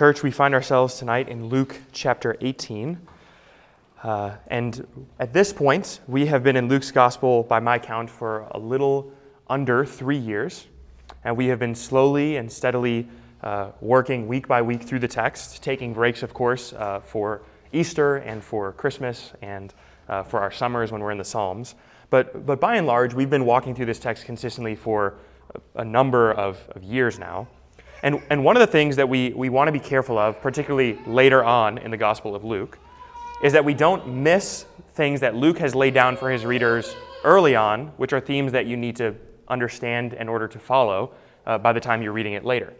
Church, we find ourselves tonight in Luke chapter 18. Uh, and at this point, we have been in Luke's gospel, by my count, for a little under three years. And we have been slowly and steadily uh, working week by week through the text, taking breaks, of course, uh, for Easter and for Christmas and uh, for our summers when we're in the Psalms. But, but by and large, we've been walking through this text consistently for a, a number of, of years now. And, and one of the things that we, we want to be careful of, particularly later on in the Gospel of Luke, is that we don't miss things that Luke has laid down for his readers early on, which are themes that you need to understand in order to follow uh, by the time you're reading it later.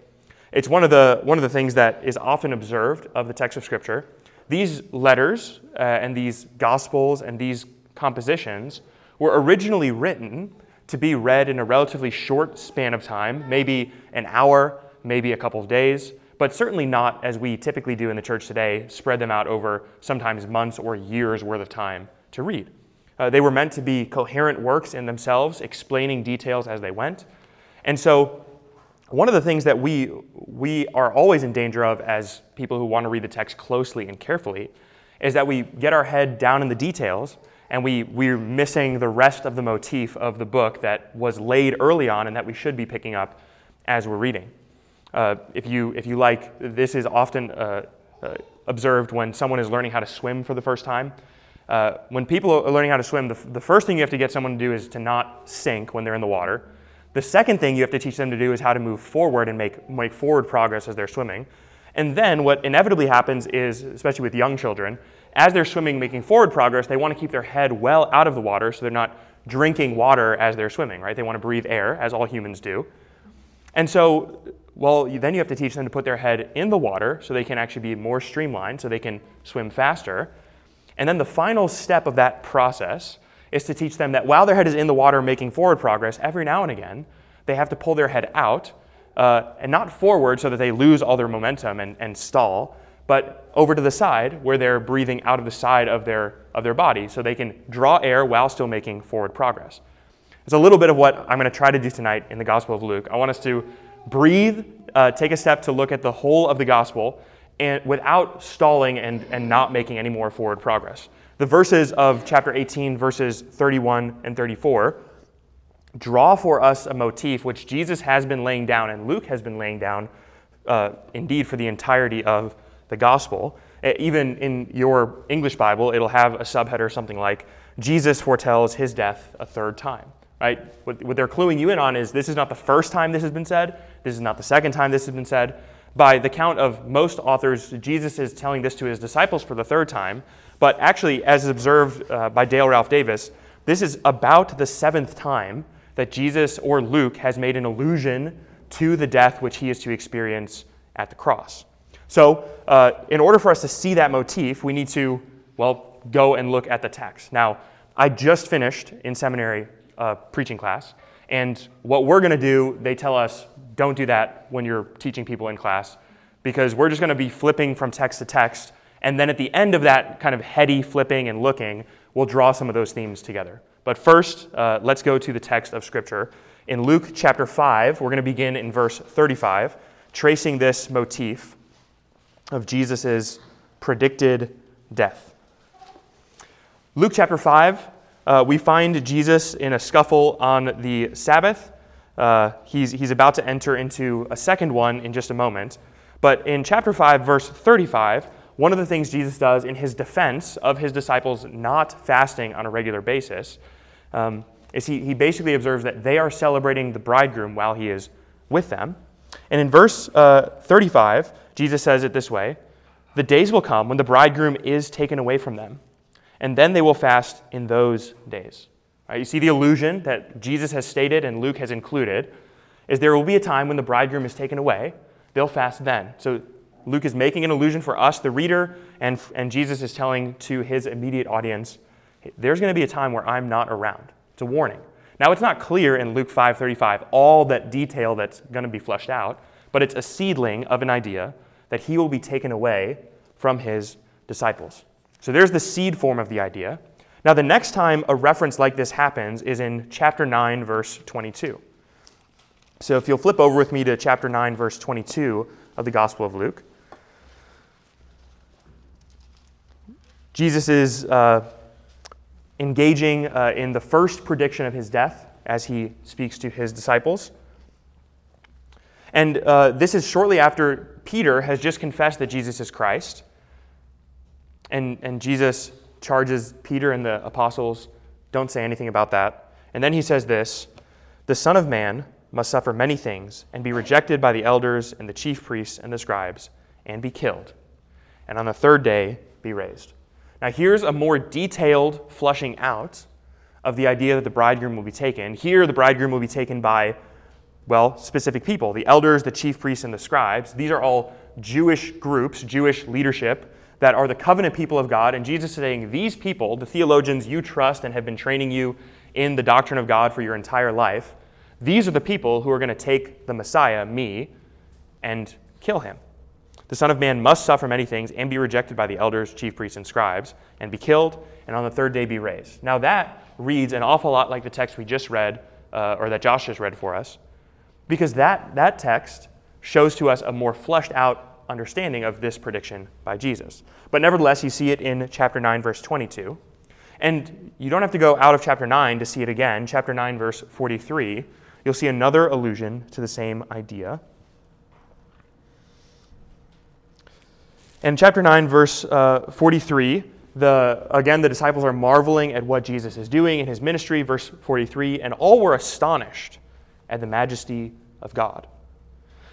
It's one of, the, one of the things that is often observed of the text of Scripture. These letters uh, and these Gospels and these compositions were originally written to be read in a relatively short span of time, maybe an hour, maybe a couple of days, but certainly not as we typically do in the church today, spread them out over sometimes months or years worth of time to read. Uh, they were meant to be coherent works in themselves, explaining details as they went. And so, one of the things that we, we are always in danger of as people who want to read the text closely and carefully is that we get our head down in the details and we, we're missing the rest of the motif of the book that was laid early on and that we should be picking up as we're reading. Uh, if, you, if you like, this is often uh, uh, observed when someone is learning how to swim for the first time. Uh, when people are learning how to swim, the, the first thing you have to get someone to do is to not sink when they're in the water. The second thing you have to teach them to do is how to move forward and make, make forward progress as they're swimming. And then what inevitably happens is, especially with young children, as they're swimming, making forward progress, they want to keep their head well out of the water so they're not drinking water as they're swimming, right? They want to breathe air, as all humans do. And so well, then you have to teach them to put their head in the water so they can actually be more streamlined, so they can swim faster. And then the final step of that process is to teach them that while their head is in the water making forward progress, every now and again, they have to pull their head out uh, and not forward so that they lose all their momentum and, and stall, but over to the side where they're breathing out of the side of their, of their body so they can draw air while still making forward progress. It's a little bit of what I'm going to try to do tonight in the Gospel of Luke. I want us to breathe, uh, take a step to look at the whole of the gospel and without stalling and, and not making any more forward progress. The verses of chapter 18, verses 31 and 34, draw for us a motif which Jesus has been laying down and Luke has been laying down, uh, indeed, for the entirety of the gospel. Even in your English Bible, it'll have a subheader something like, Jesus foretells his death a third time. Right? What, what they're cluing you in on is this is not the first time this has been said, this is not the second time this has been said. By the count of most authors, Jesus is telling this to his disciples for the third time. But actually, as observed uh, by Dale Ralph Davis, this is about the seventh time that Jesus or Luke has made an allusion to the death which he is to experience at the cross. So, uh, in order for us to see that motif, we need to, well, go and look at the text. Now, I just finished in seminary uh, preaching class, and what we're going to do, they tell us, don't do that when you're teaching people in class because we're just going to be flipping from text to text. And then at the end of that kind of heady flipping and looking, we'll draw some of those themes together. But first, uh, let's go to the text of Scripture. In Luke chapter 5, we're going to begin in verse 35, tracing this motif of Jesus' predicted death. Luke chapter 5, uh, we find Jesus in a scuffle on the Sabbath uh, he's, he's about to enter into a second one in just a moment. But in chapter 5, verse 35, one of the things Jesus does in his defense of his disciples not fasting on a regular basis um, is he, he basically observes that they are celebrating the bridegroom while he is with them. And in verse uh, 35, Jesus says it this way The days will come when the bridegroom is taken away from them, and then they will fast in those days. Right, you see the illusion that Jesus has stated and Luke has included is there will be a time when the bridegroom is taken away. They'll fast then. So Luke is making an illusion for us, the reader, and, and Jesus is telling to his immediate audience, there's going to be a time where I'm not around. It's a warning. Now, it's not clear in Luke 5:35 all that detail that's going to be fleshed out, but it's a seedling of an idea that he will be taken away from his disciples. So there's the seed form of the idea. Now, the next time a reference like this happens is in chapter 9, verse 22. So if you'll flip over with me to chapter 9, verse 22 of the Gospel of Luke, Jesus is uh, engaging uh, in the first prediction of his death as he speaks to his disciples. And uh, this is shortly after Peter has just confessed that Jesus is Christ. And, and Jesus charges Peter and the apostles, don't say anything about that. And then he says this The Son of Man must suffer many things and be rejected by the elders and the chief priests and the scribes and be killed, and on the third day be raised. Now, here's a more detailed flushing out of the idea that the bridegroom will be taken. Here, the bridegroom will be taken by, well, specific people the elders, the chief priests, and the scribes. These are all Jewish groups, Jewish leadership that are the covenant people of God. And Jesus is saying, These people, the theologians you trust and have been training you in the doctrine of God for your entire life, these are the people who are going to take the Messiah, me, and kill him. The Son of Man must suffer many things and be rejected by the elders, chief priests, and scribes, and be killed, and on the third day be raised. Now, that reads an awful lot like the text we just read, uh, or that Josh just read for us, because that, that text shows to us a more fleshed out understanding of this prediction by Jesus. But nevertheless, you see it in chapter 9, verse 22. And you don't have to go out of chapter 9 to see it again. Chapter 9, verse 43, you'll see another allusion to the same idea. In chapter 9, verse uh, 43, the, again, the disciples are marveling at what Jesus is doing in his ministry, verse 43, and all were astonished at the majesty of God.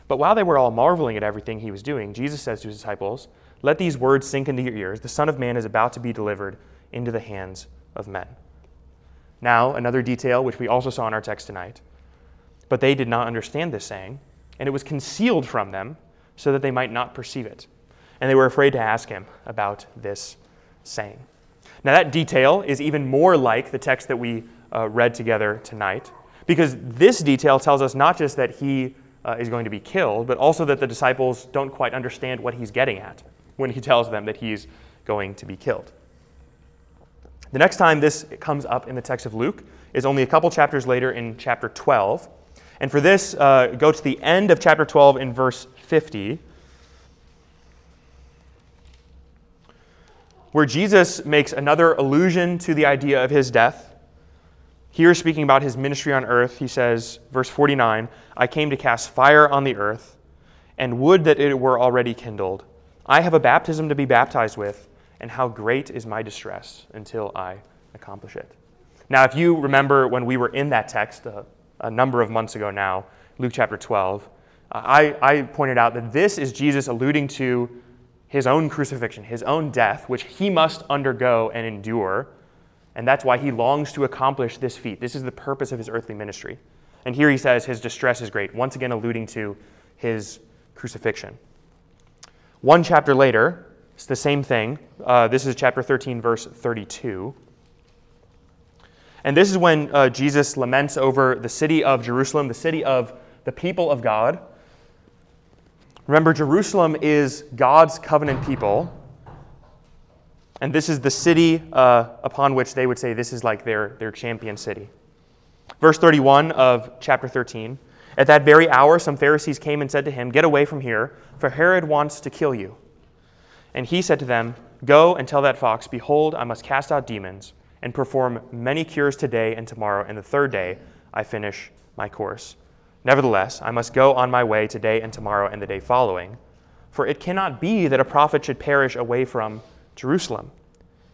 But while they were all marveling at everything he was doing, Jesus says to his disciples, Let these words sink into your ears. The Son of Man is about to be delivered into the hands of men. Now, another detail which we also saw in our text tonight. But they did not understand this saying, and it was concealed from them so that they might not perceive it. And they were afraid to ask him about this saying. Now, that detail is even more like the text that we uh, read together tonight, because this detail tells us not just that he uh, is going to be killed, but also that the disciples don't quite understand what he's getting at when he tells them that he's going to be killed. The next time this comes up in the text of Luke is only a couple chapters later in chapter 12. And for this, uh, go to the end of chapter 12 in verse 50, where Jesus makes another allusion to the idea of his death. Here, speaking about his ministry on earth, he says, verse 49 I came to cast fire on the earth, and would that it were already kindled. I have a baptism to be baptized with, and how great is my distress until I accomplish it. Now, if you remember when we were in that text a, a number of months ago now, Luke chapter 12, uh, I, I pointed out that this is Jesus alluding to his own crucifixion, his own death, which he must undergo and endure. And that's why he longs to accomplish this feat. This is the purpose of his earthly ministry. And here he says his distress is great, once again alluding to his crucifixion. One chapter later, it's the same thing. Uh, this is chapter 13, verse 32. And this is when uh, Jesus laments over the city of Jerusalem, the city of the people of God. Remember, Jerusalem is God's covenant people. And this is the city uh, upon which they would say this is like their, their champion city. Verse 31 of chapter 13 At that very hour, some Pharisees came and said to him, Get away from here, for Herod wants to kill you. And he said to them, Go and tell that fox, Behold, I must cast out demons and perform many cures today and tomorrow, and the third day I finish my course. Nevertheless, I must go on my way today and tomorrow and the day following, for it cannot be that a prophet should perish away from Jerusalem.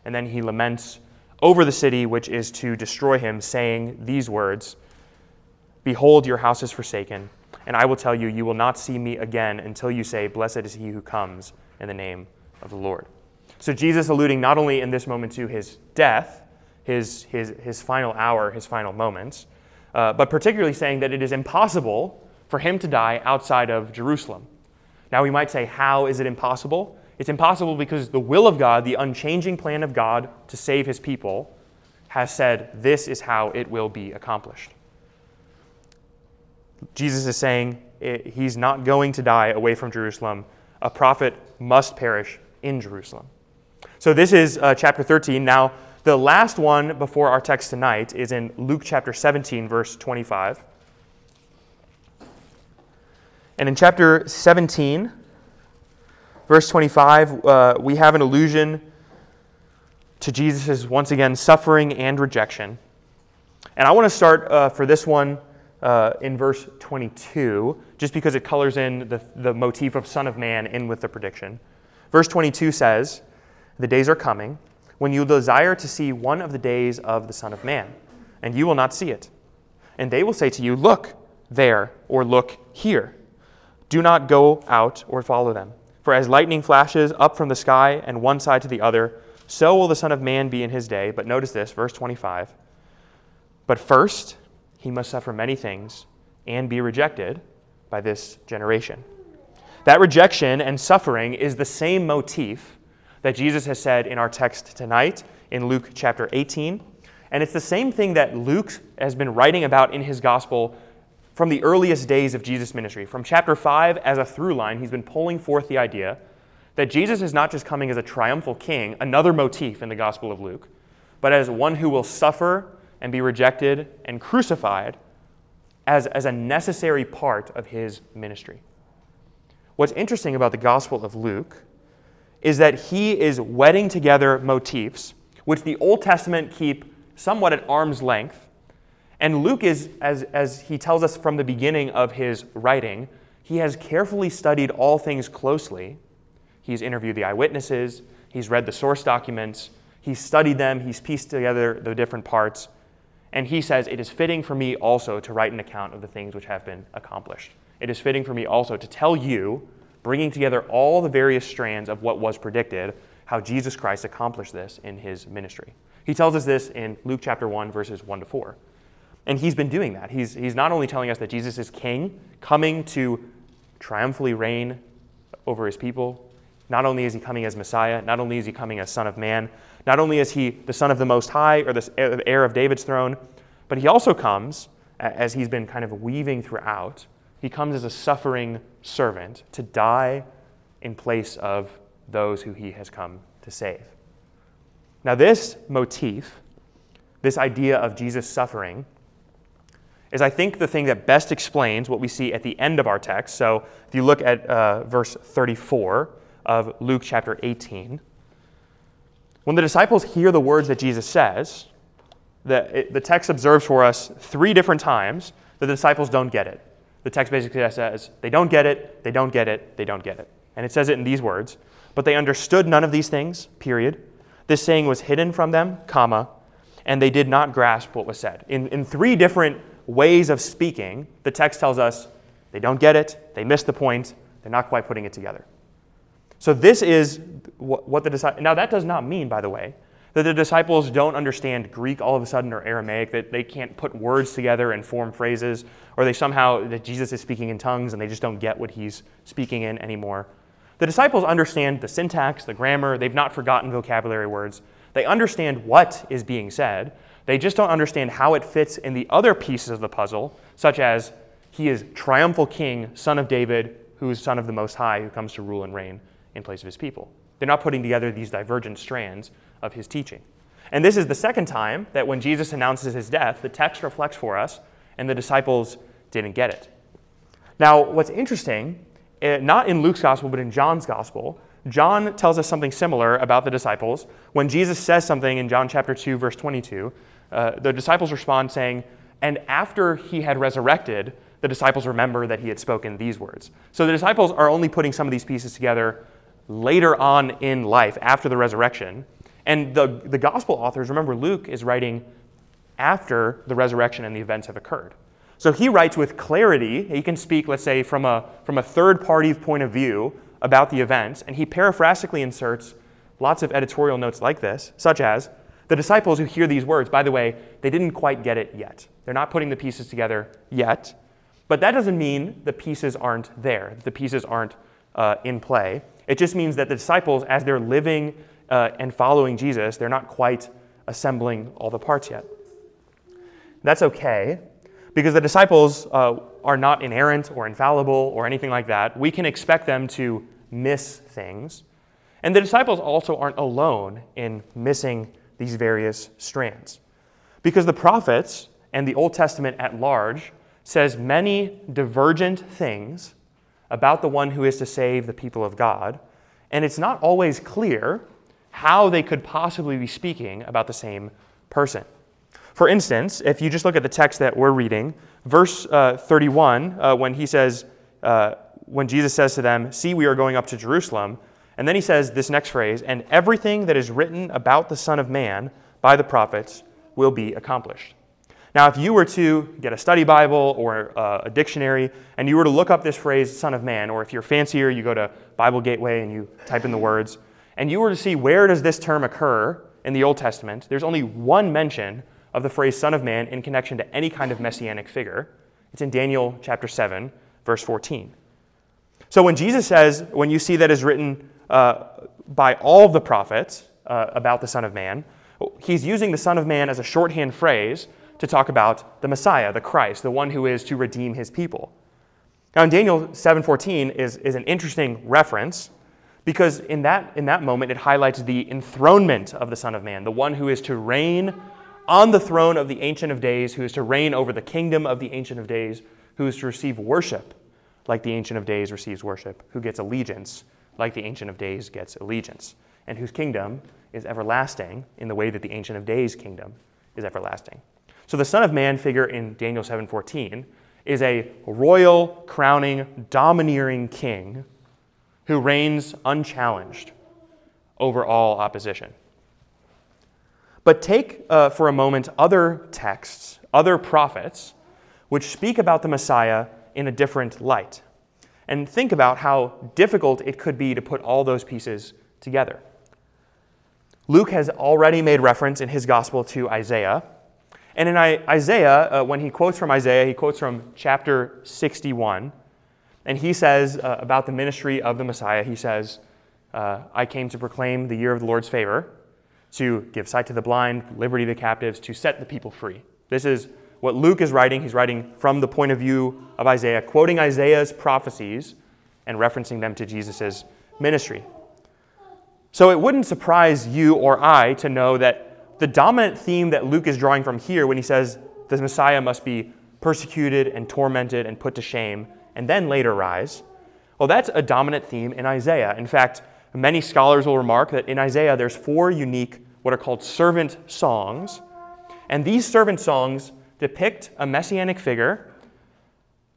And then he laments over the city which is to destroy him, saying these words Behold, your house is forsaken, and I will tell you, you will not see me again until you say, Blessed is he who comes in the name of the Lord. So Jesus alluding not only in this moment to his death, his, his, his final hour, his final moments, uh, but particularly saying that it is impossible for him to die outside of Jerusalem. Now we might say, how is it impossible? It's impossible because the will of God, the unchanging plan of God to save his people, has said, this is how it will be accomplished. Jesus is saying he's not going to die away from Jerusalem. A prophet must perish in Jerusalem. So this is uh, chapter 13. Now, the last one before our text tonight is in Luke chapter 17, verse 25. And in chapter 17, verse 25, uh, we have an allusion to Jesus' once again suffering and rejection. And I want to start uh, for this one uh, in verse 22, just because it colors in the, the motif of Son of Man in with the prediction. Verse 22 says, The days are coming when you desire to see one of the days of the Son of Man, and you will not see it. And they will say to you, Look there, or look here. Do not go out or follow them. For as lightning flashes up from the sky and one side to the other, so will the Son of Man be in his day. But notice this, verse 25. But first, he must suffer many things and be rejected by this generation. That rejection and suffering is the same motif that Jesus has said in our text tonight in Luke chapter 18. And it's the same thing that Luke has been writing about in his gospel from the earliest days of Jesus' ministry. From chapter 5, as a through line, he's been pulling forth the idea that Jesus is not just coming as a triumphal king, another motif in the Gospel of Luke, but as one who will suffer and be rejected and crucified as, as a necessary part of his ministry. What's interesting about the Gospel of Luke is that he is wedding together motifs which the Old Testament keep somewhat at arm's length. And Luke is, as, as he tells us from the beginning of his writing, he has carefully studied all things closely. He's interviewed the eyewitnesses, he's read the source documents, he's studied them, he's pieced together the different parts, and he says, It is fitting for me also to write an account of the things which have been accomplished. It is fitting for me also to tell you, bringing together all the various strands of what was predicted, how Jesus Christ accomplished this in his ministry. He tells us this in Luke chapter 1, verses 1 to 4. And he's been doing that. He's, he's not only telling us that Jesus is king, coming to triumphantly reign over his people, not only is he coming as Messiah, not only is he coming as Son of Man, not only is he the Son of the Most High or the heir of David's throne, but he also comes, as he's been kind of weaving throughout, he comes as a suffering servant to die in place of those who he has come to save. Now, this motif, this idea of Jesus suffering, is, I think, the thing that best explains what we see at the end of our text. So, if you look at uh, verse 34 of Luke chapter 18, when the disciples hear the words that Jesus says, the, it, the text observes for us three different times that the disciples don't get it. The text basically says, they don't get it, they don't get it, they don't get it. And it says it in these words But they understood none of these things, period. This saying was hidden from them, comma, and they did not grasp what was said. In, in three different ways of speaking, the text tells us they don't get it, they miss the point, they're not quite putting it together. So this is what the disciples. Now that does not mean, by the way, that the disciples don't understand Greek all of a sudden or Aramaic, that they can't put words together and form phrases, or they somehow that Jesus is speaking in tongues and they just don't get what he's speaking in anymore. The disciples understand the syntax, the grammar, they've not forgotten vocabulary words. They understand what is being said. They just don't understand how it fits in the other pieces of the puzzle, such as he is triumphal king, son of David, who is son of the Most High, who comes to rule and reign in place of his people. They're not putting together these divergent strands of his teaching. And this is the second time that when Jesus announces his death, the text reflects for us, and the disciples didn't get it. Now, what's interesting, eh, not in Luke's gospel, but in John's gospel, John tells us something similar about the disciples. When Jesus says something in John chapter 2, verse 22, uh, the disciples respond saying, And after he had resurrected, the disciples remember that he had spoken these words. So the disciples are only putting some of these pieces together later on in life, after the resurrection. And the, the gospel authors, remember, Luke is writing after the resurrection and the events have occurred. So he writes with clarity. He can speak, let's say, from a, from a third party point of view about the events, and he paraphrastically inserts lots of editorial notes like this, such as the disciples who hear these words, by the way, they didn't quite get it yet. They're not putting the pieces together yet. But that doesn't mean the pieces aren't there, the pieces aren't uh, in play. It just means that the disciples, as they're living uh, and following Jesus, they're not quite assembling all the parts yet. That's okay, because the disciples uh, are not inerrant or infallible or anything like that. We can expect them to miss things. And the disciples also aren't alone in missing these various strands. Because the prophets and the Old Testament at large says many divergent things about the one who is to save the people of God. And it's not always clear how they could possibly be speaking about the same person. For instance, if you just look at the text that we're reading, verse uh, 31, uh, when he says, uh, when Jesus says to them, See, we are going up to Jerusalem, and then he says this next phrase, and everything that is written about the Son of Man by the prophets will be accomplished. Now, if you were to get a study Bible or uh, a dictionary and you were to look up this phrase, Son of Man, or if you're fancier, you go to Bible Gateway and you type in the words, and you were to see where does this term occur in the Old Testament, there's only one mention of the phrase Son of Man in connection to any kind of messianic figure. It's in Daniel chapter 7, verse 14. So when Jesus says, when you see that is written uh, by all the prophets uh, about the Son of Man, he's using the Son of Man as a shorthand phrase to talk about the Messiah, the Christ, the one who is to redeem his people. Now in Daniel 7:14 is, is an interesting reference because in that, in that moment it highlights the enthronement of the Son of Man, the one who is to reign on the throne of the Ancient of Days, who is to reign over the kingdom of the Ancient of Days, who is to receive worship like the Ancient of Days receives worship, who gets allegiance like the Ancient of Days gets allegiance, and whose kingdom is everlasting in the way that the Ancient of Days kingdom is everlasting. So the Son of Man figure in Daniel 7:14 is a royal, crowning, domineering king who reigns unchallenged over all opposition. But take uh, for a moment other texts, other prophets, which speak about the Messiah in a different light. And think about how difficult it could be to put all those pieces together. Luke has already made reference in his gospel to Isaiah. And in Isaiah, uh, when he quotes from Isaiah, he quotes from chapter 61. And he says uh, about the ministry of the Messiah, he says, uh, I came to proclaim the year of the Lord's favor, to give sight to the blind, liberty to the captives, to set the people free. This is what Luke is writing, he's writing from the point of view of Isaiah, quoting Isaiah's prophecies and referencing them to Jesus' ministry. So it wouldn't surprise you or I to know that the dominant theme that Luke is drawing from here when he says the Messiah must be persecuted and tormented and put to shame and then later rise, well, that's a dominant theme in Isaiah. In fact, many scholars will remark that in Isaiah there's four unique, what are called servant songs. And these servant songs depict a messianic figure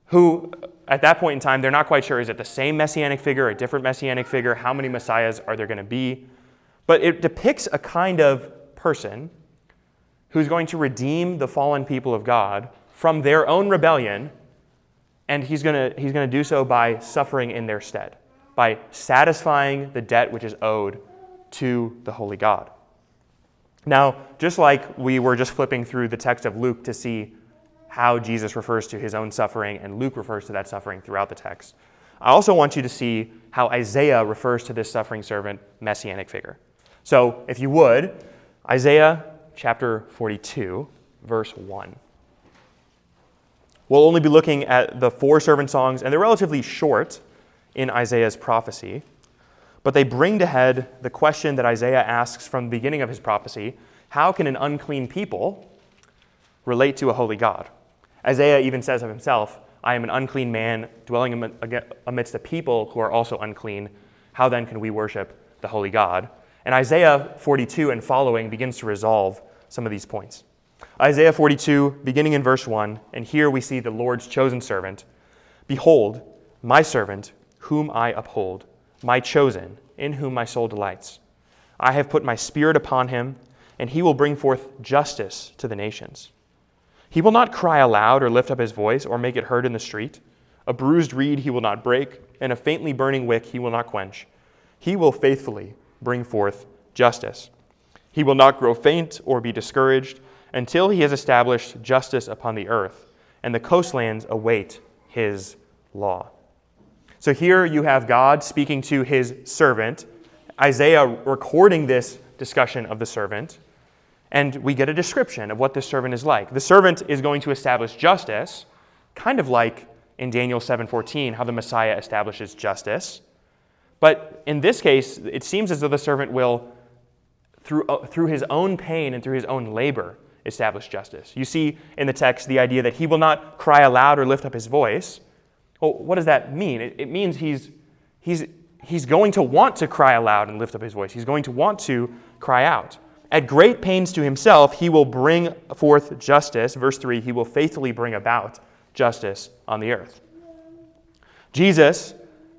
who, at that point in time, they're not quite sure is it the same messianic figure, a different messianic figure? How many messiahs are there going to be? But it depicts a kind of person who's going to redeem the fallen people of God from their own rebellion, and he's going to, he's going to do so by suffering in their stead, by satisfying the debt which is owed to the holy God. Now, just like we were just flipping through the text of Luke to see how Jesus refers to his own suffering, and Luke refers to that suffering throughout the text, I also want you to see how Isaiah refers to this suffering servant messianic figure. So, if you would, Isaiah chapter 42, verse 1. We'll only be looking at the four servant songs, and they're relatively short in Isaiah's prophecy. But they bring to head the question that Isaiah asks from the beginning of his prophecy how can an unclean people relate to a holy God? Isaiah even says of himself, I am an unclean man dwelling amidst a people who are also unclean. How then can we worship the holy God? And Isaiah 42 and following begins to resolve some of these points. Isaiah 42, beginning in verse 1, and here we see the Lord's chosen servant. Behold, my servant, whom I uphold my chosen, in whom my soul delights. I have put my spirit upon him, and he will bring forth justice to the nations. He will not cry aloud or lift up his voice or make it heard in the street. A bruised reed he will not break, and a faintly burning wick he will not quench. He will faithfully bring forth justice. He will not grow faint or be discouraged until he has established justice upon the earth, and the coastlands await his law. So here you have God speaking to his servant, Isaiah recording this discussion of the servant, and we get a description of what this servant is like. The servant is going to establish justice, kind of like in Daniel 7:14 how the Messiah establishes justice. But in this case, it seems as though the servant will through, uh, through his own pain and through his own labor establish justice. You see in the text the idea that he will not cry aloud or lift up his voice, well, what does that mean? It, it means he's, he's, he's going to want to cry aloud and lift up his voice. He's going to want to cry out. At great pains to himself, he will bring forth justice. Verse 3 He will faithfully bring about justice on the earth. Jesus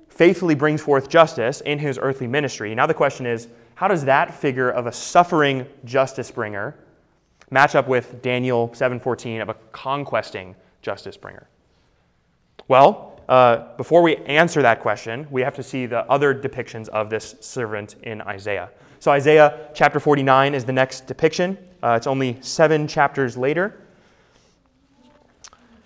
faithfully brings forth justice in his earthly ministry. Now, the question is how does that figure of a suffering justice bringer match up with Daniel 7:14 of a conquesting justice bringer? Well, uh, before we answer that question, we have to see the other depictions of this servant in Isaiah. So, Isaiah chapter 49 is the next depiction. Uh, it's only seven chapters later.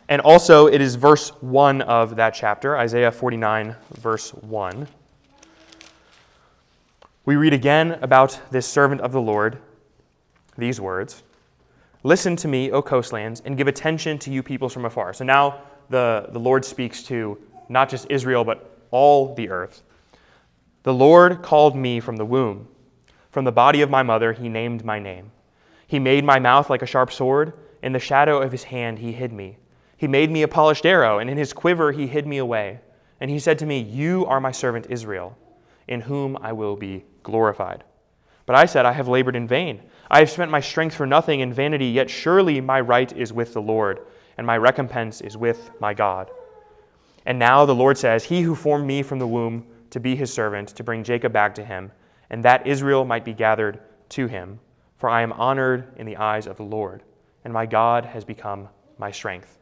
And also, it is verse 1 of that chapter, Isaiah 49, verse 1. We read again about this servant of the Lord these words Listen to me, O coastlands, and give attention to you peoples from afar. So now the, the Lord speaks to not just Israel, but all the earth. The Lord called me from the womb. From the body of my mother, he named my name. He made my mouth like a sharp sword. In the shadow of his hand, he hid me. He made me a polished arrow, and in his quiver, he hid me away. And he said to me, You are my servant Israel, in whom I will be glorified. But I said, I have labored in vain. I have spent my strength for nothing in vanity, yet surely my right is with the Lord, and my recompense is with my God. And now the Lord says, He who formed me from the womb to be his servant, to bring Jacob back to him, and that Israel might be gathered to him. For I am honored in the eyes of the Lord, and my God has become my strength.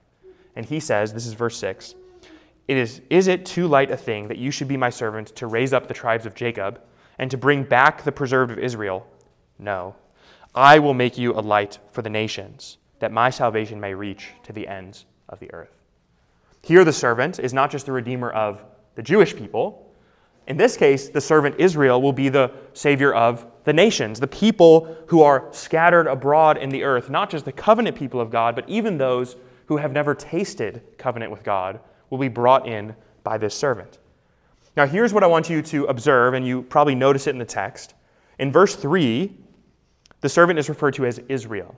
And he says, this is verse 6 it is, is it too light a thing that you should be my servant to raise up the tribes of Jacob and to bring back the preserved of Israel? No. I will make you a light for the nations, that my salvation may reach to the ends of the earth. Here, the servant is not just the redeemer of the Jewish people, in this case, the servant Israel will be the savior of the nations, the people who are scattered abroad in the earth, not just the covenant people of God, but even those who have never tasted covenant with God will be brought in by this servant. Now, here's what I want you to observe, and you probably notice it in the text. In verse 3, the servant is referred to as Israel.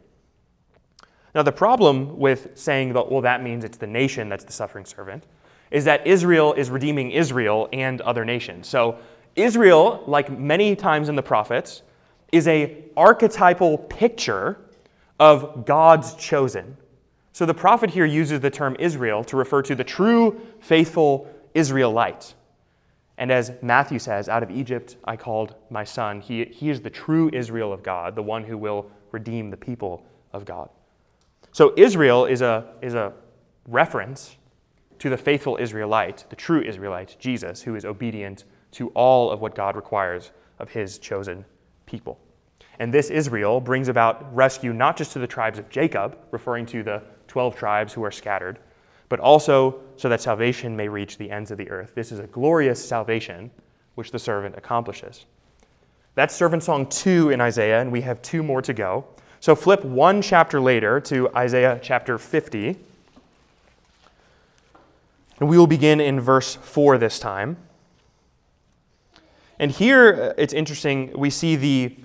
Now, the problem with saying that, well, that means it's the nation that's the suffering servant, is that Israel is redeeming Israel and other nations. So, Israel, like many times in the prophets, is a archetypal picture of God's chosen. So the prophet here uses the term Israel to refer to the true, faithful Israelite. And as Matthew says, out of Egypt I called my son. He, he is the true Israel of God, the one who will redeem the people of God. So Israel is a, is a reference to the faithful Israelite, the true Israelite, Jesus, who is obedient to all of what God requires of his chosen people. And this Israel brings about rescue not just to the tribes of Jacob, referring to the 12 tribes who are scattered, but also so that salvation may reach the ends of the earth. This is a glorious salvation which the servant accomplishes. That's servant song two in Isaiah, and we have two more to go. So flip one chapter later to Isaiah chapter 50. And we will begin in verse 4 this time. And here uh, it's interesting, we see the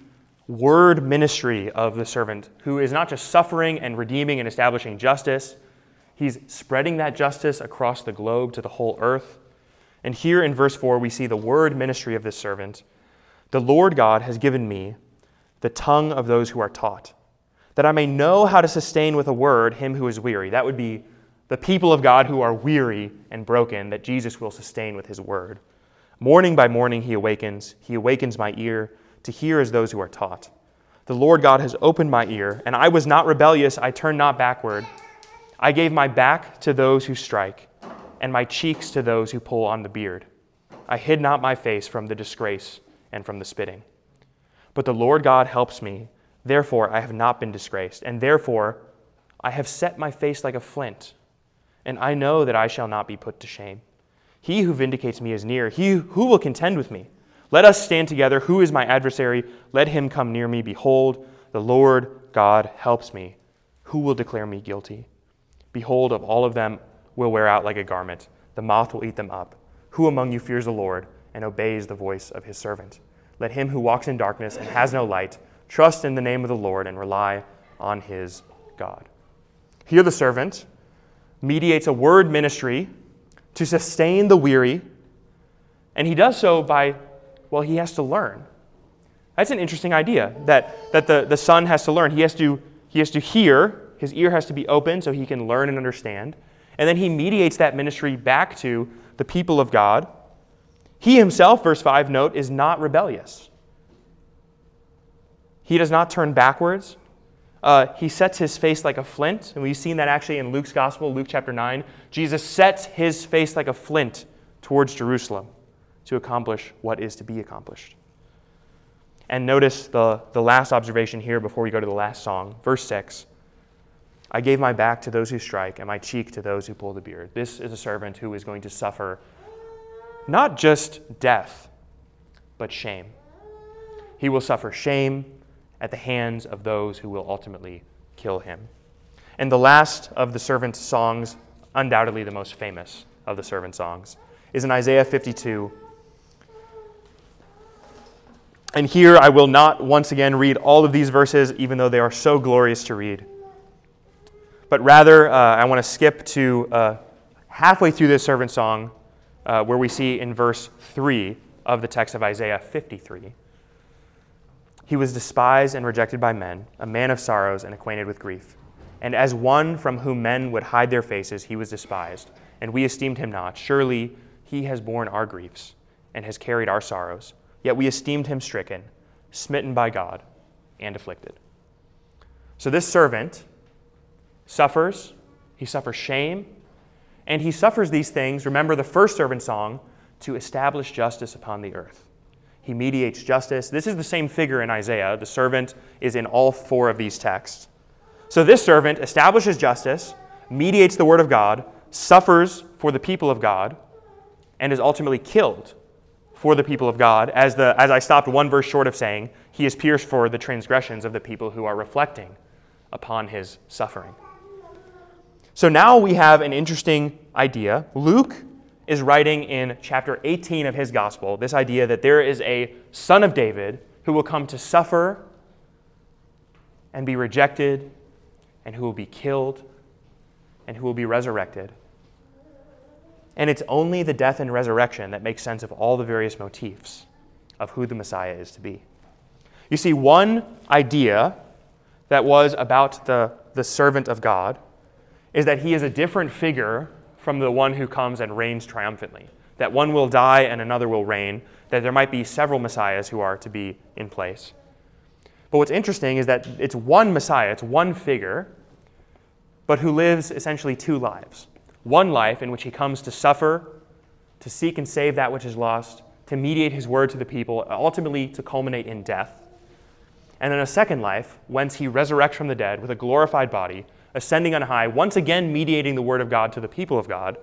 word ministry of the servant who is not just suffering and redeeming and establishing justice, he's spreading that justice across the globe to the whole earth. And here in verse 4, we see the word ministry of this servant. The Lord God has given me the tongue of those who are taught, that I may know how to sustain with a word him who is weary. That would be the people of God who are weary and broken, that Jesus will sustain with his word. Morning by morning he awakens. He awakens my ear to hear as those who are taught. The Lord God has opened my ear, and I was not rebellious. I turned not backward. I gave my back to those who strike, and my cheeks to those who pull on the beard. I hid not my face from the disgrace and from the spitting. But the Lord God helps me. Therefore, I have not been disgraced, and therefore, I have set my face like a flint and I know that I shall not be put to shame. He who vindicates me is near. He who will contend with me. Let us stand together. Who is my adversary? Let him come near me. Behold, the Lord God helps me. Who will declare me guilty? Behold, of all of them will wear out like a garment. The moth will eat them up. Who among you fears the Lord and obeys the voice of his servant? Let him who walks in darkness and has no light trust in the name of the Lord and rely on his God. Here, the servant mediates a word ministry to sustain the weary And he does so by, well, he has to learn. That's an interesting idea that, that the, the son has to learn. He has to, he has to hear, his ear has to be open so he can learn and understand. And then he mediates that ministry back to the people of God. He himself, verse 5, note, is not rebellious. He does not turn backwards. Uh, he sets his face like a flint. And we've seen that actually in Luke's gospel, Luke chapter 9. Jesus sets his face like a flint towards Jerusalem to accomplish what is to be accomplished. And notice the, the last observation here before we go to the last song. Verse 6 I gave my back to those who strike and my cheek to those who pull the beard. This is a servant who is going to suffer not just death, but shame. He will suffer shame at the hands of those who will ultimately kill him. And the last of the servant's songs, undoubtedly the most famous of the servant songs, is in Isaiah 52. And here I will not once again read all of these verses, even though they are so glorious to read. But rather, uh, I want to skip to uh, halfway through this servant song, uh, where we see in verse 3 of the text of Isaiah 53. He was despised and rejected by men, a man of sorrows and acquainted with grief. And as one from whom men would hide their faces, he was despised, and we esteemed him not. Surely he has borne our griefs and has carried our sorrows. Yet we esteemed him stricken, smitten by God, and afflicted. So this servant suffers, he suffers shame, and he suffers these things. Remember the first servant song to establish justice upon the earth. He mediates justice. This is the same figure in Isaiah. The servant is in all four of these texts. So this servant establishes justice, mediates the word of God, suffers for the people of God, and is ultimately killed for the people of God. As, the, as I stopped one verse short of saying, he is pierced for the transgressions of the people who are reflecting upon his suffering. So now we have an interesting idea. Luke is writing in chapter 18 of his gospel this idea that there is a son of David who will come to suffer and be rejected and who will be killed and who will be resurrected. And it's only the death and resurrection that makes sense of all the various motifs of who the Messiah is to be. You see, one idea that was about the, the servant of God is that he is a different figure from the one who comes and reigns triumphantly. That one will die and another will reign, that there might be several messiahs who are to be in place. But what's interesting is that it's one messiah, it's one figure, but who lives essentially two lives. One life in which he comes to suffer, to seek and save that which is lost, to mediate his word to the people, ultimately to culminate in death. And then a second life, whence he resurrects from the dead with a glorified body ascending on high, once again mediating the word of God to the people of God.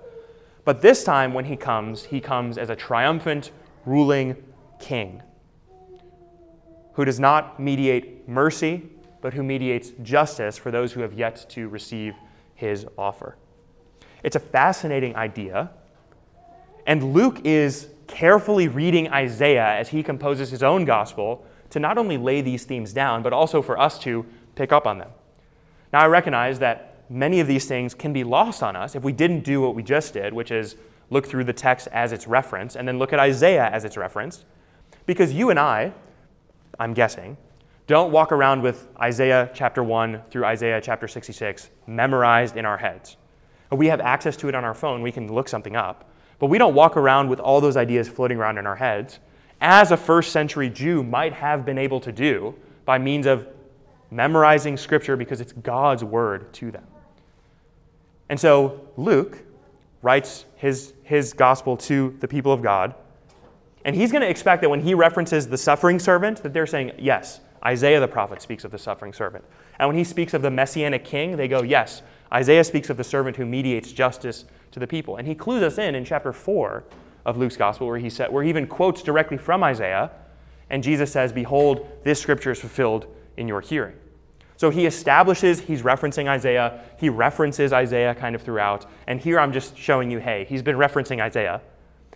But this time, when he comes, he comes as a triumphant, ruling king who does not mediate mercy, but who mediates justice for those who have yet to receive his offer. It's a fascinating idea. And Luke is carefully reading Isaiah as he composes his own gospel to not only lay these themes down, but also for us to pick up on them. Now, I recognize that many of these things can be lost on us if we didn't do what we just did, which is look through the text as its reference and then look at Isaiah as its reference. Because you and I, I'm guessing, don't walk around with Isaiah chapter 1 through Isaiah chapter 66 memorized in our heads. We have access to it on our phone, we can look something up. But we don't walk around with all those ideas floating around in our heads, as a first century Jew might have been able to do by means of memorizing Scripture because it's God's word to them. And so Luke writes his, his gospel to the people of God. And he's going to expect that when he references the suffering servant, that they're saying, yes, Isaiah the prophet speaks of the suffering servant. And when he speaks of the messianic king, they go, yes, Isaiah speaks of the servant who mediates justice to the people. And he clues us in in chapter 4 of Luke's gospel, where he, said, where he even quotes directly from Isaiah. And Jesus says, Behold, this scripture is fulfilled in your hearing. So he establishes, he's referencing Isaiah. He references Isaiah kind of throughout. And here I'm just showing you, hey, he's been referencing Isaiah.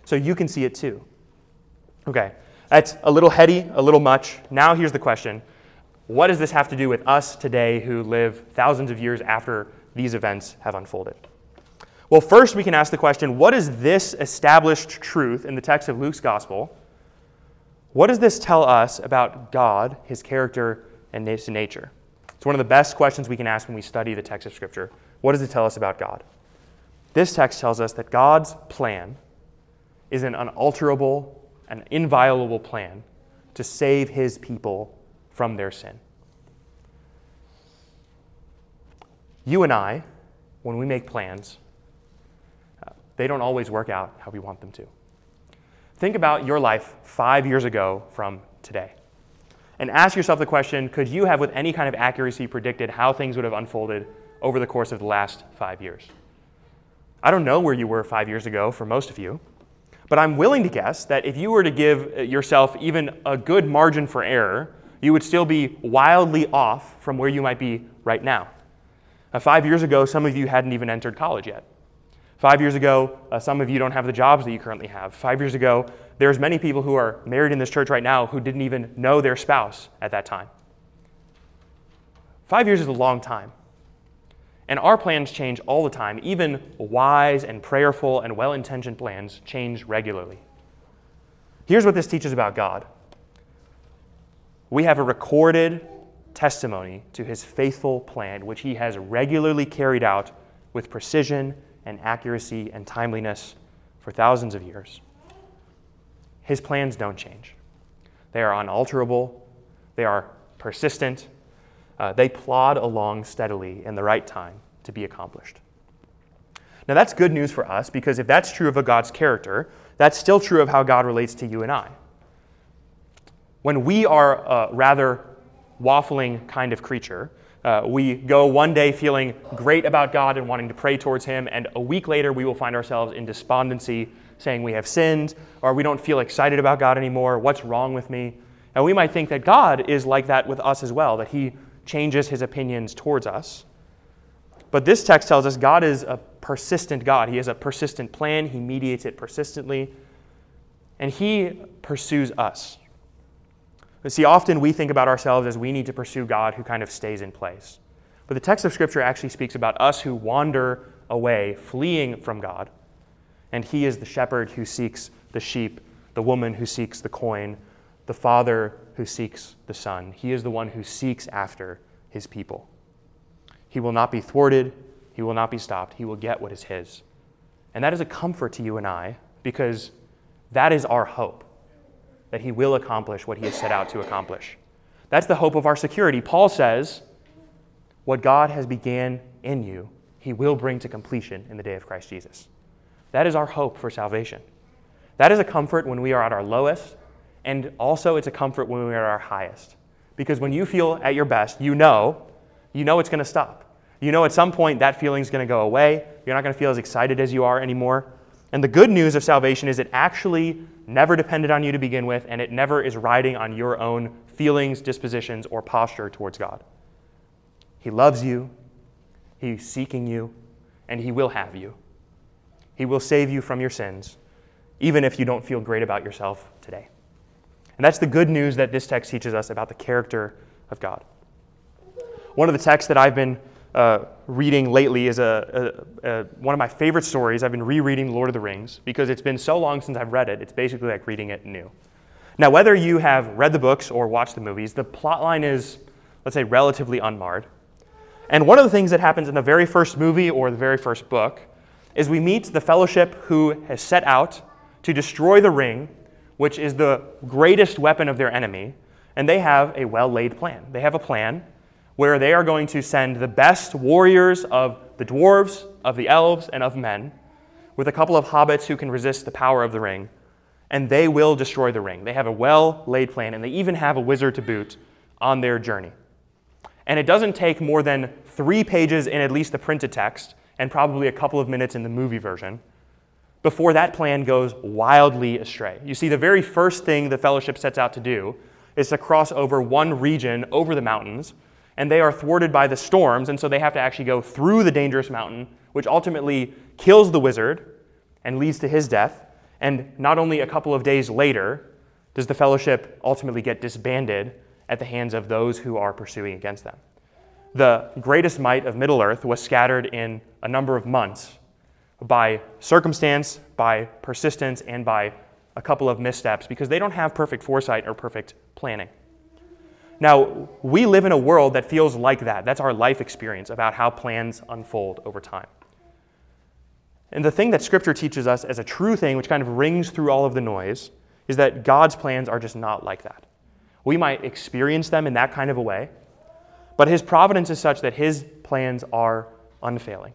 So you can see it too. Okay, that's a little heady, a little much. Now here's the question What does this have to do with us today who live thousands of years after these events have unfolded? Well, first we can ask the question what is this established truth in the text of Luke's gospel? What does this tell us about God, his character, and his nature? It's one of the best questions we can ask when we study the text of Scripture. What does it tell us about God? This text tells us that God's plan is an unalterable and inviolable plan to save his people from their sin. You and I, when we make plans, uh, they don't always work out how we want them to. Think about your life five years ago from today. And ask yourself the question could you have, with any kind of accuracy, predicted how things would have unfolded over the course of the last five years? I don't know where you were five years ago for most of you, but I'm willing to guess that if you were to give yourself even a good margin for error, you would still be wildly off from where you might be right now. Uh, five years ago, some of you hadn't even entered college yet. Five years ago, uh, some of you don't have the jobs that you currently have. Five years ago, there's many people who are married in this church right now who didn't even know their spouse at that time. Five years is a long time. And our plans change all the time. Even wise and prayerful and well intentioned plans change regularly. Here's what this teaches about God we have a recorded testimony to his faithful plan, which he has regularly carried out with precision and accuracy and timeliness for thousands of years. His plans don't change, they are unalterable, they are persistent, uh, they plod along steadily in the right time to be accomplished. Now, that's good news for us because if that's true of a God's character, that's still true of how God relates to you and I. When we are a rather waffling kind of creature, uh, we go one day feeling great about God and wanting to pray towards Him, and a week later we will find ourselves in despondency, saying we have sinned, or we don't feel excited about God anymore. What's wrong with me? And we might think that God is like that with us as well, that He changes His opinions towards us. But this text tells us God is a persistent God. He has a persistent plan, He mediates it persistently, and He pursues us. But see, often we think about ourselves as we need to pursue God who kind of stays in place. But the text of Scripture actually speaks about us who wander away, fleeing from God. And He is the shepherd who seeks the sheep, the woman who seeks the coin, the father who seeks the son. He is the one who seeks after His people. He will not be thwarted, He will not be stopped, He will get what is His. And that is a comfort to you and I because that is our hope that he will accomplish what he has set out to accomplish. That's the hope of our security. Paul says, What God has began in you, he will bring to completion in the day of Christ Jesus. That is our hope for salvation. That is a comfort when we are at our lowest, and also it's a comfort when we are at our highest. Because when you feel at your best, you know, you know it's going to stop. You know at some point that feeling is going to go away. You're not going to feel as excited as you are anymore. And the good news of salvation is it actually never depended on you to begin with, and it never is riding on your own feelings, dispositions, or posture towards God. He loves you, He's seeking you, and He will have you. He will save you from your sins, even if you don't feel great about yourself today. And that's the good news that this text teaches us about the character of God. One of the texts that I've been uh, reading lately is a, a, a, one of my favorite stories. I've been rereading Lord of the Rings because it's been so long since I've read it, it's basically like reading it new. Now, whether you have read the books or watched the movies, the plotline is, let's say, relatively unmarred. And one of the things that happens in the very first movie or the very first book is we meet the fellowship who has set out to destroy the ring, which is the greatest weapon of their enemy, and they have a well laid plan. They have a plan where they are going to send the best warriors of the dwarves, of the elves, and of men, with a couple of hobbits who can resist the power of the ring, and they will destroy the ring. They have a well laid plan, and they even have a wizard to boot on their journey. And it doesn't take more than three pages in at least the printed text, and probably a couple of minutes in the movie version, before that plan goes wildly astray. You see, the very first thing the fellowship sets out to do is to cross over one region over the mountains and they are thwarted by the storms, and so they have to actually go through the dangerous mountain, which ultimately kills the wizard and leads to his death. And not only a couple of days later does the fellowship ultimately get disbanded at the hands of those who are pursuing against them. The greatest might of Middle Earth was scattered in a number of months by circumstance, by persistence, and by a couple of missteps because they don't have perfect foresight or perfect planning. Now, we live in a world that feels like that. That's our life experience about how plans unfold over time. And the thing that Scripture teaches us as a true thing, which kind of rings through all of the noise, is that God's plans are just not like that. We might experience them in that kind of a way, but His providence is such that His plans are unfailing.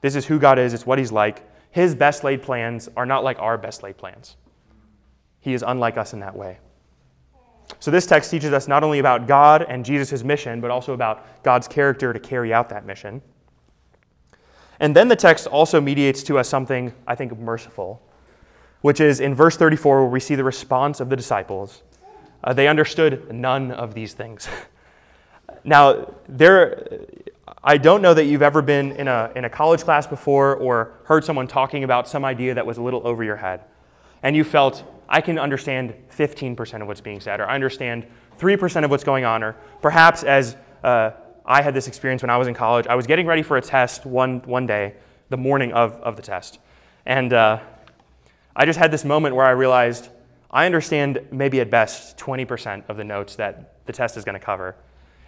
This is who God is, it's what He's like. His best laid plans are not like our best laid plans. He is unlike us in that way. So, this text teaches us not only about God and Jesus' mission, but also about God's character to carry out that mission. And then the text also mediates to us something, I think, merciful, which is in verse 34, where we see the response of the disciples. Uh, they understood none of these things. now, there, I don't know that you've ever been in a, in a college class before or heard someone talking about some idea that was a little over your head. And you felt, I can understand 15% of what's being said, or I understand 3% of what's going on, or perhaps as uh, I had this experience when I was in college, I was getting ready for a test one, one day, the morning of, of the test. And uh, I just had this moment where I realized I understand maybe at best 20% of the notes that the test is going to cover.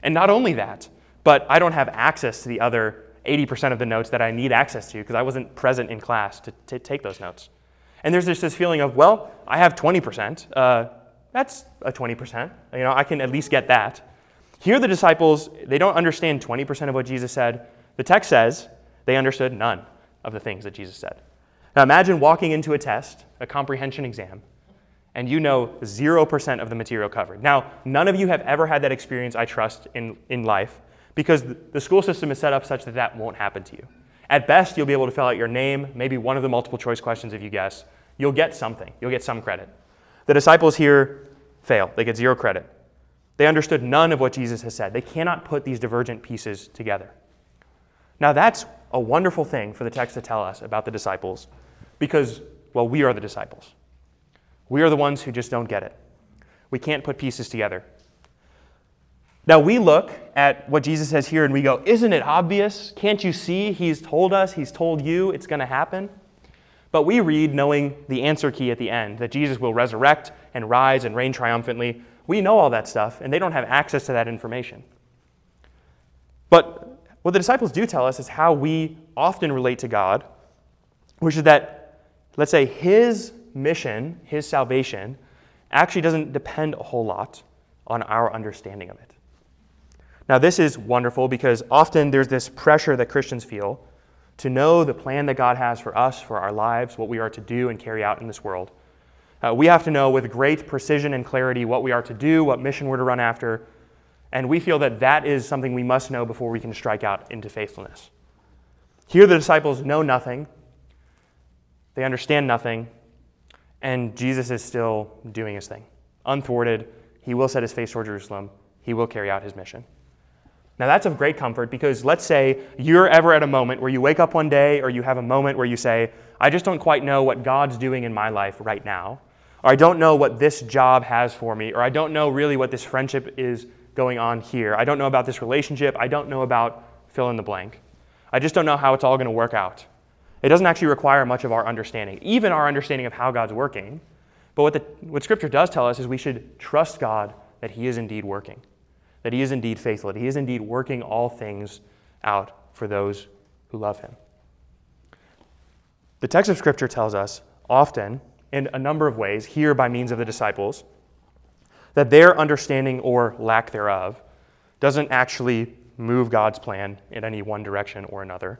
And not only that, but I don't have access to the other 80% of the notes that I need access to because I wasn't present in class to, to, take those notes. And there's just this feeling of, well, I have 20%. Uh, that's a 20%. You know, I can at least get that. Here, the disciples, they don't understand 20% of what Jesus said. The text says they understood none of the things that Jesus said. Now, imagine walking into a test, a comprehension exam, and you know 0% of the material covered. Now, none of you have ever had that experience, I trust, in, in life because the school system is set up such that that won't happen to you. At best, you'll be able to fill out your name, maybe one of the multiple choice questions if you guess. You'll get something, you'll get some credit. The disciples here fail, they get zero credit. They understood none of what Jesus has said. They cannot put these divergent pieces together. Now, that's a wonderful thing for the text to tell us about the disciples because, well, we are the disciples. We are the ones who just don't get it. We can't put pieces together. Now we look at what Jesus says here and we go, Isn't it obvious? Can't you see? He's told us, He's told you it's going to happen. But we read knowing the answer key at the end that Jesus will resurrect and rise and reign triumphantly. We know all that stuff, and they don't have access to that information. But what the disciples do tell us is how we often relate to God, which is that, let's say, His mission, His salvation, actually doesn't depend a whole lot on our understanding of it. Now, this is wonderful because often there's this pressure that Christians feel to know the plan that God has for us, for our lives, what we are to do and carry out in this world. Uh, we have to know with great precision and clarity what we are to do, what mission we're to run after, and we feel that that is something we must know before we can strike out into faithfulness. Here, the disciples know nothing, they understand nothing, and Jesus is still doing his thing. Unthwarted, he will set his face toward Jerusalem, he will carry out his mission. Now, that's of great comfort because let's say you're ever at a moment where you wake up one day or you have a moment where you say, I just don't quite know what God's doing in my life right now, or I don't know what this job has for me, or I don't know really what this friendship is going on here. I don't know about this relationship. I don't know about fill in the blank. I just don't know how it's all going to work out. It doesn't actually require much of our understanding, even our understanding of how God's working. But what, the, what Scripture does tell us is we should trust God that He is indeed working that he is indeed faithful, that he is indeed working all things out for those who love him. The text of Scripture tells us often, in a number of ways, here by means of the disciples, that their understanding or lack thereof doesn't actually move God's plan in any one direction or another.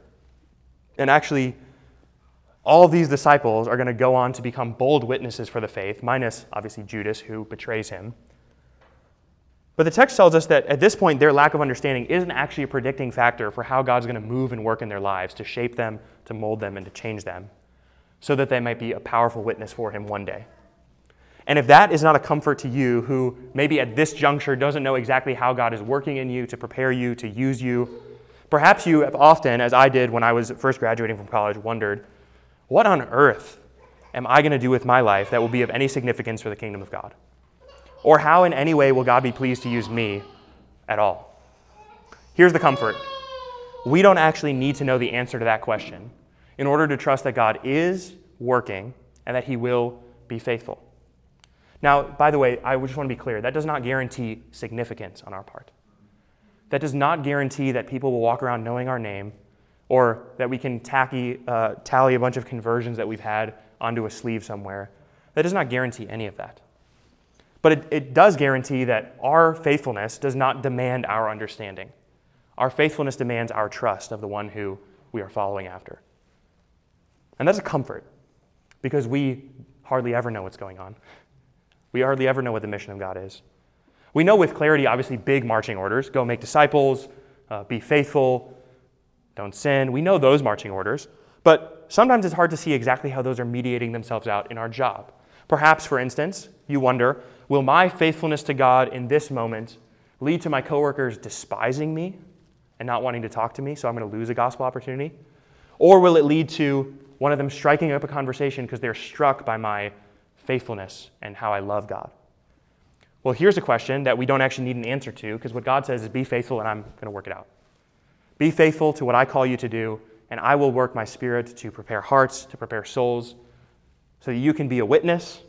And actually, all these disciples are going to go on to become bold witnesses for the faith, minus obviously Judas, who betrays him. But the text tells us that at this point, their lack of understanding isn't actually a predicting factor for how God's going to move and work in their lives to shape them, to mold them, and to change them so that they might be a powerful witness for Him one day. And if that is not a comfort to you, who maybe at this juncture doesn't know exactly how God is working in you to prepare you, to use you, perhaps you have often, as I did when I was first graduating from college, wondered, what on earth am I going to do with my life that will be of any significance for the kingdom of God? Or how in any way will God be pleased to use me at all? Here's the comfort we don't actually need to know the answer to that question in order to trust that God is working and that He will be faithful. Now, by the way, I just want to be clear that does not guarantee significance on our part. That does not guarantee that people will walk around knowing our name or that we can tacky, uh, tally a bunch of conversions that we've had onto a sleeve somewhere. That does not guarantee any of that. But it, it does guarantee that our faithfulness does not demand our understanding. Our faithfulness demands our trust of the one who we are following after. And that's a comfort because we hardly ever know what's going on. We hardly ever know what the mission of God is. We know with clarity, obviously, big marching orders go make disciples, uh, be faithful, don't sin. We know those marching orders, but sometimes it's hard to see exactly how those are mediating themselves out in our job. Perhaps, for instance, you wonder will my faithfulness to God in this moment lead to my coworkers despising me and not wanting to talk to me, so I'm going to lose a gospel opportunity? Or will it lead to one of them striking up a conversation because they're struck by my faithfulness and how I love God? Well, here's a question that we don't actually need an answer to because what God says is be faithful and I'm going to work it out. Be faithful to what I call you to do, and I will work my spirit to prepare hearts, to prepare souls, so that you can be a witness,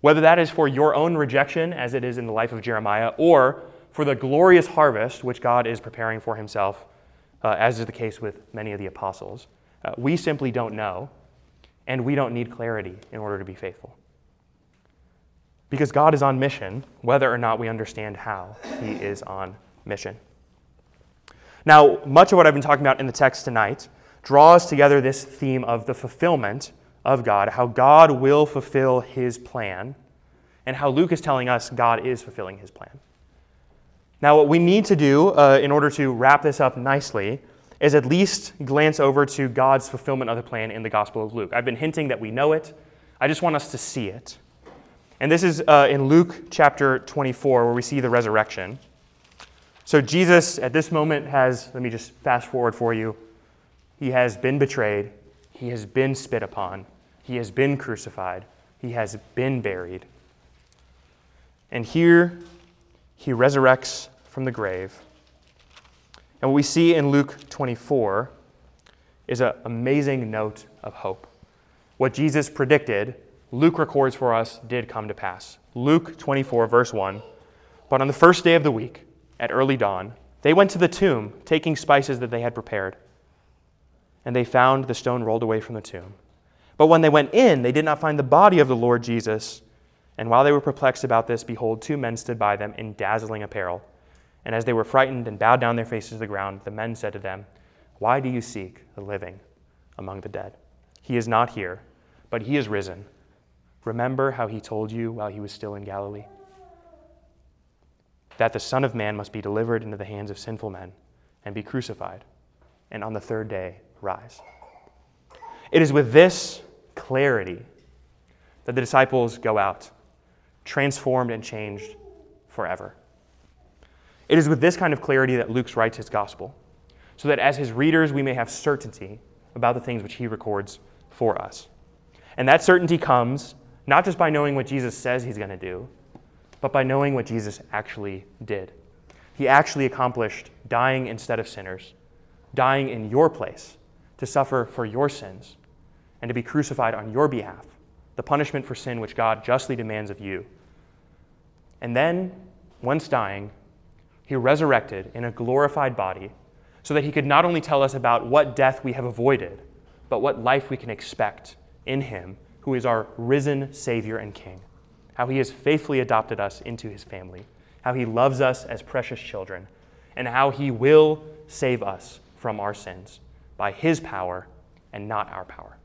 whether that is for your own rejection, as it is in the life of Jeremiah, or for the glorious harvest which God is preparing for himself, uh, as is the case with many of the apostles. Uh, we simply don't know, and we don't need clarity in order to be faithful. Because God is on mission, whether or not we understand how He is on mission. Now, much of what I've been talking about in the text tonight draws together this theme of the fulfillment of God, how God will fulfill his plan, and how Luke is telling us God is fulfilling his plan. Now, what we need to do uh, in order to wrap this up nicely is at least glance over to God's fulfillment of the plan in the Gospel of Luke. I've been hinting that we know it, I just want us to see it. And this is uh, in Luke chapter 24, where we see the resurrection. So Jesus, at this moment, has, let me just fast forward for you, he has been betrayed, he has been spit upon, he has been crucified, he has been buried. And here he resurrects from the grave. And what we see in Luke 24 is an amazing note of hope. What Jesus predicted, Luke records for us, did come to pass. Luke 24, verse 1. But on the first day of the week, at early dawn, they went to the tomb, taking spices that they had prepared. And they found the stone rolled away from the tomb. But when they went in, they did not find the body of the Lord Jesus. And while they were perplexed about this, behold, two men stood by them in dazzling apparel. And as they were frightened and bowed down their faces to the ground, the men said to them, Why do you seek the living among the dead? He is not here, but he is risen. Remember how he told you while he was still in Galilee? That the Son of Man must be delivered into the hands of sinful men and be crucified, and on the third day rise. It is with this clarity that the disciples go out, transformed and changed forever. It is with this kind of clarity that Luke writes his gospel, so that as his readers we may have certainty about the things which he records for us. And that certainty comes not just by knowing what Jesus says he's going to do, but by knowing what Jesus actually did. He actually accomplished dying instead of sinners, dying in your place to suffer for your sins, and to be crucified on your behalf, the punishment for sin which God justly demands of you. And then, once dying, he resurrected in a glorified body so that he could not only tell us about what death we have avoided, but what life we can expect in him, who is our risen Savior and King how he has faithfully adopted us into his family, how he loves us as precious children, and how he will save us from our sins by his power and not our power.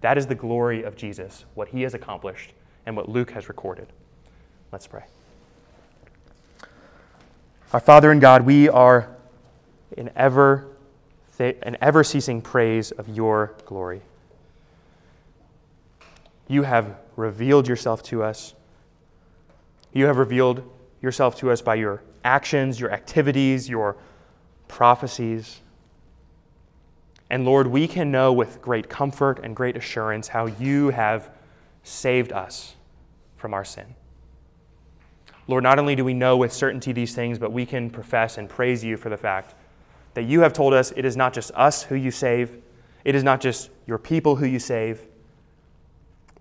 That is the glory of Jesus, what he has accomplished, and what Luke has recorded. Let's pray. Our Father and God, we are in ever, an ever ceasing praise of your glory. You have revealed yourself to us you have revealed yourself to us by your actions, your activities, your prophecies. And Lord, we can know with great comfort and great assurance how you have saved us from our sin. Lord, not only do we know with certainty these things, but we can profess and praise you for the fact that you have told us it is not just us who you save, It is not just your people who you save.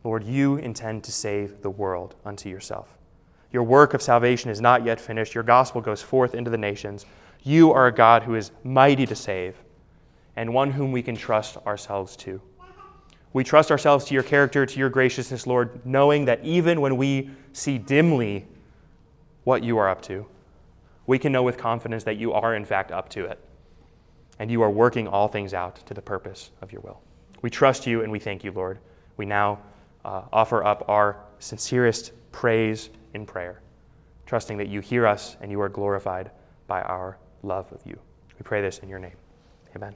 Lord, you intend to save the world unto yourself. Your work of salvation is not yet finished. Your gospel goes forth into the nations. You are a God who is mighty to save and one whom we can trust ourselves to. We trust ourselves to your character, to your graciousness, Lord, knowing that even when we see dimly what you are up to, we can know with confidence that you are, in fact, up to it. And you are working all things out to the purpose of your will. We trust you and we thank you, Lord. We now uh, offer up our sincerest praise in prayer, trusting that you hear us and you are glorified by our love of you. We pray this in your name. Amen.